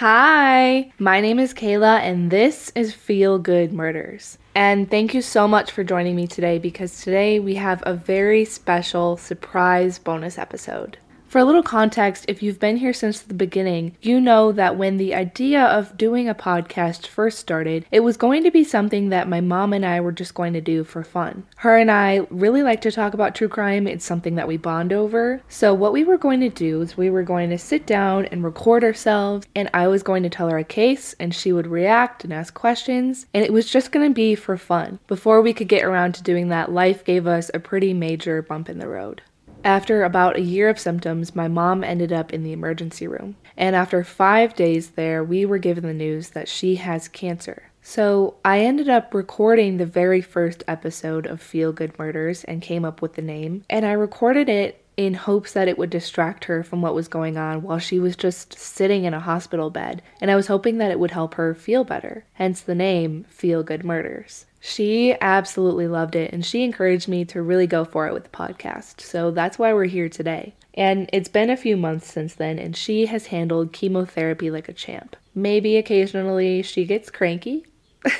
Hi, my name is Kayla, and this is Feel Good Murders. And thank you so much for joining me today because today we have a very special surprise bonus episode. For a little context, if you've been here since the beginning, you know that when the idea of doing a podcast first started, it was going to be something that my mom and I were just going to do for fun. Her and I really like to talk about true crime, it's something that we bond over. So, what we were going to do is we were going to sit down and record ourselves, and I was going to tell her a case, and she would react and ask questions, and it was just going to be for fun. Before we could get around to doing that, life gave us a pretty major bump in the road. After about a year of symptoms, my mom ended up in the emergency room. And after five days there, we were given the news that she has cancer. So I ended up recording the very first episode of Feel Good Murders and came up with the name. And I recorded it in hopes that it would distract her from what was going on while she was just sitting in a hospital bed. And I was hoping that it would help her feel better. Hence the name Feel Good Murders. She absolutely loved it and she encouraged me to really go for it with the podcast. So that's why we're here today. And it's been a few months since then, and she has handled chemotherapy like a champ. Maybe occasionally she gets cranky,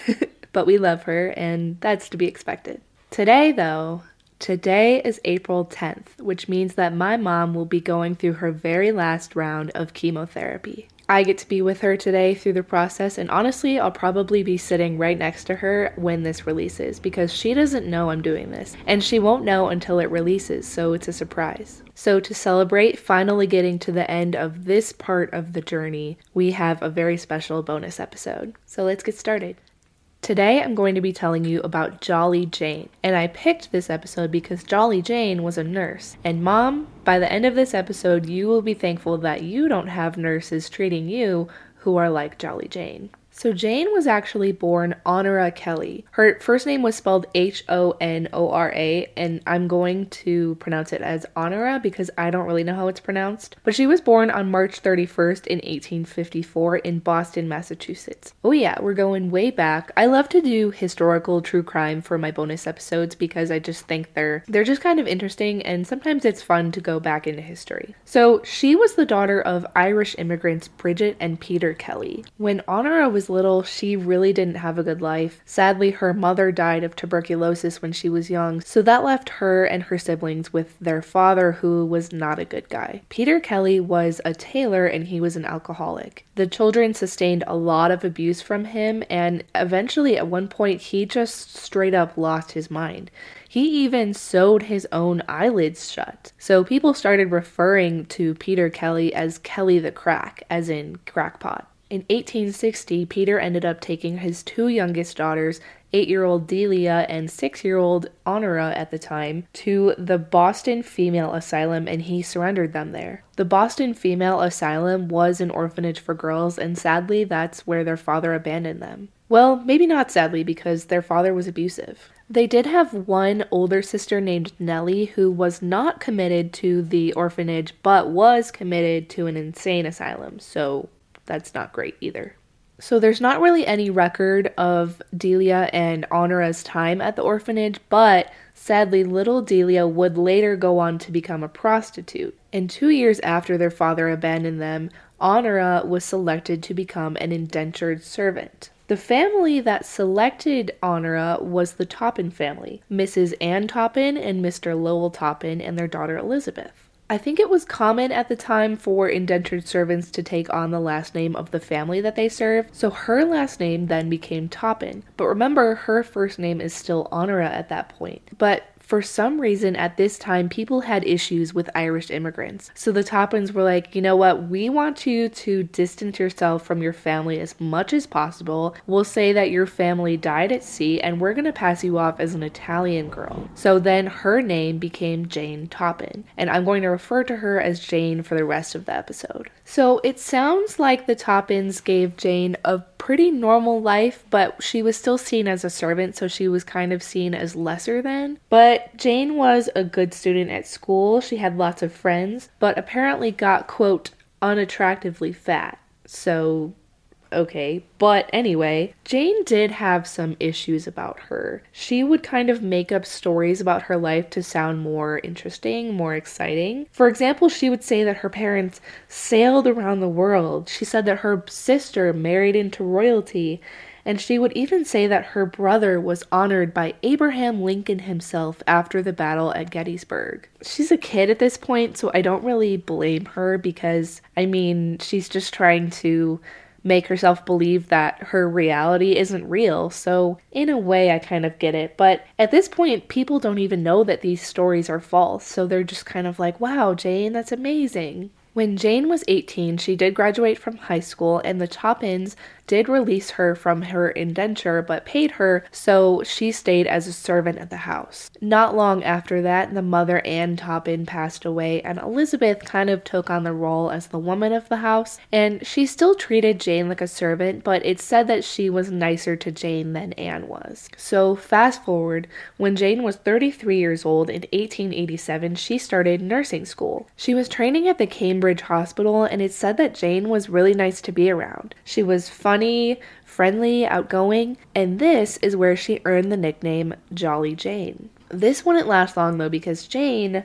but we love her, and that's to be expected. Today, though, today is April 10th, which means that my mom will be going through her very last round of chemotherapy. I get to be with her today through the process, and honestly, I'll probably be sitting right next to her when this releases because she doesn't know I'm doing this, and she won't know until it releases, so it's a surprise. So, to celebrate finally getting to the end of this part of the journey, we have a very special bonus episode. So, let's get started. Today, I'm going to be telling you about Jolly Jane, and I picked this episode because Jolly Jane was a nurse. And, Mom, by the end of this episode, you will be thankful that you don't have nurses treating you who are like Jolly Jane. So Jane was actually born Honora Kelly. Her first name was spelled H O N O R A, and I'm going to pronounce it as Honora because I don't really know how it's pronounced. But she was born on March 31st in 1854 in Boston, Massachusetts. Oh yeah, we're going way back. I love to do historical true crime for my bonus episodes because I just think they're they're just kind of interesting and sometimes it's fun to go back into history. So she was the daughter of Irish immigrants Bridget and Peter Kelly. When Honora was little, she really didn't have a good life. Sadly, her mother died of tuberculosis when she was young, so that left her and her siblings with their father, who was not a good guy. Peter Kelly was a tailor and he was an alcoholic. The children sustained a lot of abuse from him, and eventually, at one point, he just straight up lost his mind. He even sewed his own eyelids shut. So people started referring to Peter Kelly as Kelly the Crack, as in crackpot. In 1860, Peter ended up taking his two youngest daughters, eight year old Delia and six year old Honora at the time, to the Boston Female Asylum and he surrendered them there. The Boston Female Asylum was an orphanage for girls, and sadly, that's where their father abandoned them. Well, maybe not sadly, because their father was abusive. They did have one older sister named Nellie who was not committed to the orphanage but was committed to an insane asylum, so that's not great either. So there's not really any record of Delia and Honora's time at the orphanage, but sadly, little Delia would later go on to become a prostitute. And two years after their father abandoned them, Honora was selected to become an indentured servant. The family that selected Honora was the Toppan family, Mrs. Ann Toppan and Mr. Lowell Toppan and their daughter Elizabeth. I think it was common at the time for indentured servants to take on the last name of the family that they served, so her last name then became Toppan. But remember, her first name is still Honora at that point. But for some reason at this time people had issues with Irish immigrants. So the Toppans were like, you know what, we want you to distance yourself from your family as much as possible. We'll say that your family died at sea and we're gonna pass you off as an Italian girl. So then her name became Jane Toppan, and I'm going to refer to her as Jane for the rest of the episode. So it sounds like the Toppans gave Jane a pretty normal life, but she was still seen as a servant, so she was kind of seen as lesser than. But Jane was a good student at school, she had lots of friends, but apparently got, quote, unattractively fat. So okay. But anyway, Jane did have some issues about her. She would kind of make up stories about her life to sound more interesting, more exciting. For example, she would say that her parents sailed around the world. She said that her sister married into royalty and she would even say that her brother was honored by Abraham Lincoln himself after the battle at Gettysburg. She's a kid at this point, so I don't really blame her because, I mean, she's just trying to make herself believe that her reality isn't real. So, in a way, I kind of get it. But at this point, people don't even know that these stories are false. So they're just kind of like, wow, Jane, that's amazing. When Jane was 18, she did graduate from high school, and the Toppans did release her from her indenture but paid her, so she stayed as a servant at the house. Not long after that, the mother Anne Toppan passed away, and Elizabeth kind of took on the role as the woman of the house, and she still treated Jane like a servant, but it's said that she was nicer to Jane than Anne was. So, fast forward, when Jane was 33 years old in 1887, she started nursing school. She was training at the Cambridge Hospital, and it's said that Jane was really nice to be around. She was funny funny, friendly, outgoing, and this is where she earned the nickname Jolly Jane. This wouldn't last long though because Jane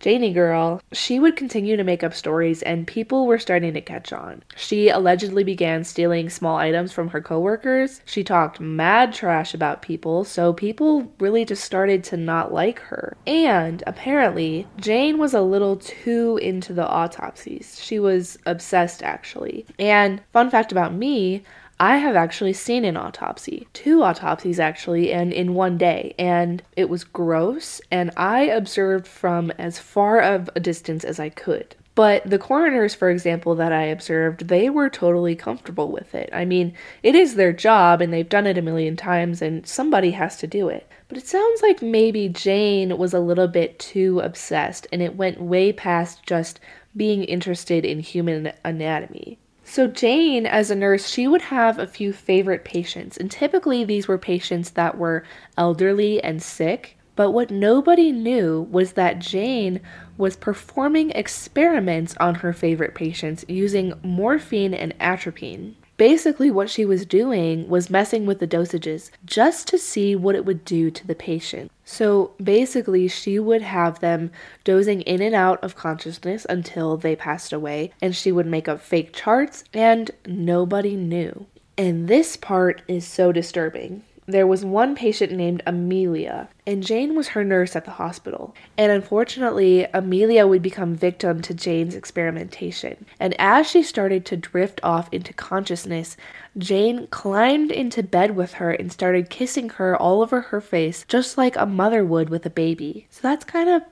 Janie girl, she would continue to make up stories and people were starting to catch on. She allegedly began stealing small items from her coworkers. She talked mad trash about people, so people really just started to not like her. And apparently, Jane was a little too into the autopsies. She was obsessed actually. And fun fact about me, I have actually seen an autopsy, two autopsies actually, and in one day, and it was gross, and I observed from as far of a distance as I could. But the coroners, for example, that I observed, they were totally comfortable with it. I mean, it is their job and they've done it a million times and somebody has to do it. But it sounds like maybe Jane was a little bit too obsessed and it went way past just being interested in human anatomy. So, Jane, as a nurse, she would have a few favorite patients, and typically these were patients that were elderly and sick. But what nobody knew was that Jane was performing experiments on her favorite patients using morphine and atropine. Basically, what she was doing was messing with the dosages just to see what it would do to the patient. So basically, she would have them dozing in and out of consciousness until they passed away, and she would make up fake charts, and nobody knew. And this part is so disturbing there was one patient named Amelia, and Jane was her nurse at the hospital. And unfortunately, Amelia would become victim to Jane's experimentation. And as she started to drift off into consciousness, Jane climbed into bed with her and started kissing her all over her face, just like a mother would with a baby. So that's kind of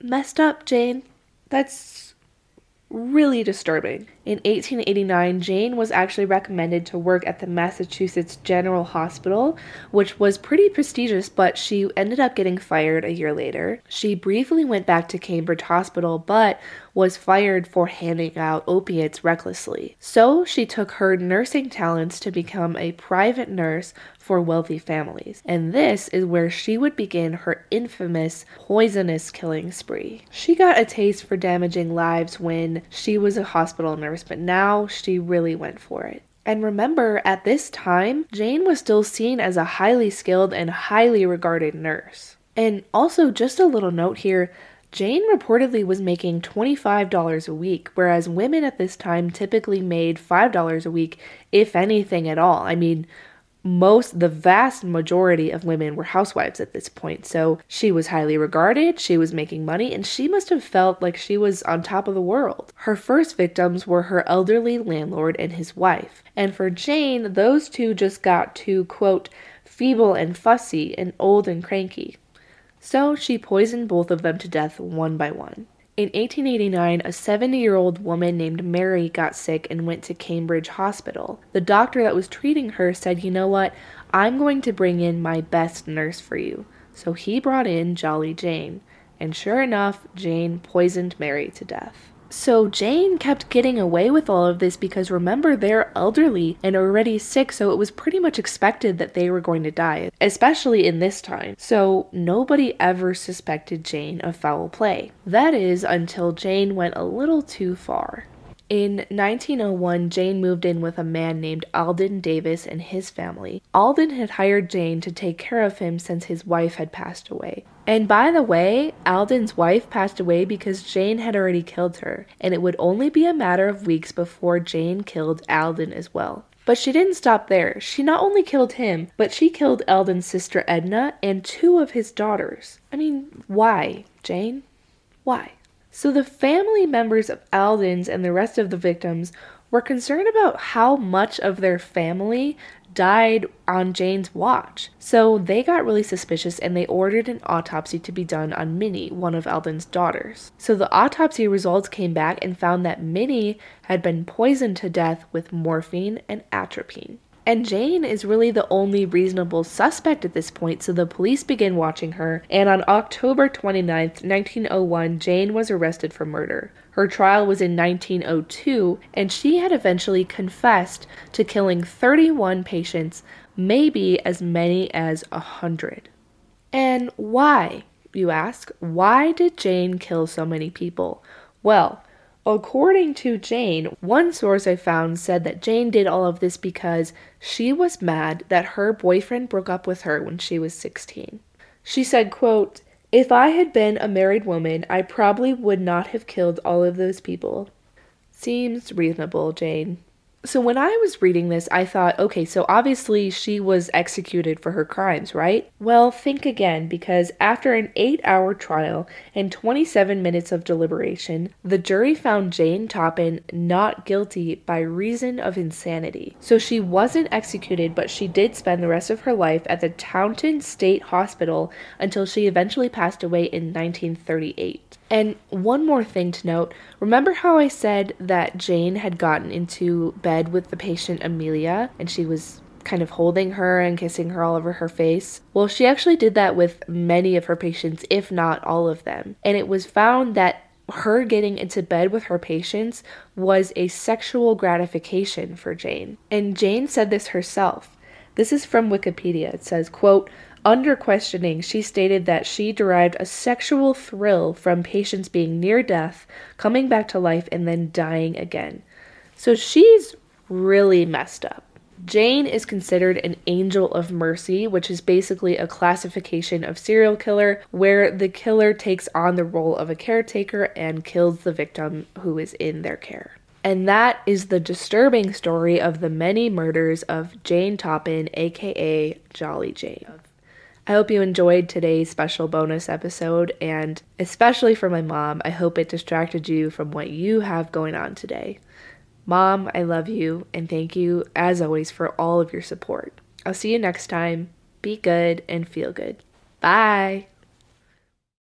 messed up, Jane. That's really disturbing. In 1889, Jane was actually recommended to work at the Massachusetts General Hospital, which was pretty prestigious, but she ended up getting fired a year later. She briefly went back to Cambridge Hospital, but was fired for handing out opiates recklessly. So she took her nursing talents to become a private nurse for wealthy families. And this is where she would begin her infamous poisonous killing spree. She got a taste for damaging lives when she was a hospital nurse, but now she really went for it. And remember, at this time, Jane was still seen as a highly skilled and highly regarded nurse. And also, just a little note here Jane reportedly was making $25 a week, whereas women at this time typically made $5 a week, if anything at all. I mean, most the vast majority of women were housewives at this point. So she was highly regarded she was making money and she must have felt like she was on top of the world. Her first victims were her elderly landlord and his wife. And for jane those two just got too quote feeble and fussy and old and cranky. So she poisoned both of them to death one by one in 1889, a 70 year old woman named Mary got sick and went to Cambridge Hospital. The doctor that was treating her said, You know what? I'm going to bring in my best nurse for you. So he brought in Jolly Jane. And sure enough, Jane poisoned Mary to death. So Jane kept getting away with all of this because remember, they're elderly and already sick, so it was pretty much expected that they were going to die, especially in this time. So nobody ever suspected Jane of foul play. That is until Jane went a little too far. In 1901, Jane moved in with a man named Alden Davis and his family. Alden had hired Jane to take care of him since his wife had passed away. And by the way, Alden's wife passed away because Jane had already killed her, and it would only be a matter of weeks before Jane killed Alden as well. But she didn't stop there. She not only killed him, but she killed Alden's sister Edna and two of his daughters. I mean, why, Jane? Why? So the family members of Alden's and the rest of the victims were concerned about how much of their family died on Jane's watch. So they got really suspicious and they ordered an autopsy to be done on Minnie, one of Alden's daughters. So the autopsy results came back and found that Minnie had been poisoned to death with morphine and atropine. And Jane is really the only reasonable suspect at this point, so the police begin watching her. And on October 29th, 1901, Jane was arrested for murder. Her trial was in 1902, and she had eventually confessed to killing 31 patients, maybe as many as a 100. And why, you ask? Why did Jane kill so many people? Well, According to Jane, one source I found said that Jane did all of this because she was mad that her boyfriend broke up with her when she was 16. She said, quote, "If I had been a married woman, I probably would not have killed all of those people." Seems reasonable, Jane. So when I was reading this, I thought, okay, so obviously she was executed for her crimes, right? Well, think again, because after an eight hour trial and 27 minutes of deliberation, the jury found Jane Toppan not guilty by reason of insanity. So she wasn't executed, but she did spend the rest of her life at the Taunton State Hospital until she eventually passed away in 1938. And one more thing to note remember how I said that Jane had gotten into bed with the patient Amelia and she was kind of holding her and kissing her all over her face? Well, she actually did that with many of her patients, if not all of them. And it was found that her getting into bed with her patients was a sexual gratification for Jane. And Jane said this herself. This is from Wikipedia. It says, quote, under questioning, she stated that she derived a sexual thrill from patients being near death, coming back to life, and then dying again. So she's really messed up. Jane is considered an angel of mercy, which is basically a classification of serial killer where the killer takes on the role of a caretaker and kills the victim who is in their care. And that is the disturbing story of the many murders of Jane Toppan, aka Jolly Jane. I hope you enjoyed today's special bonus episode, and especially for my mom, I hope it distracted you from what you have going on today. Mom, I love you, and thank you, as always, for all of your support. I'll see you next time. Be good and feel good. Bye.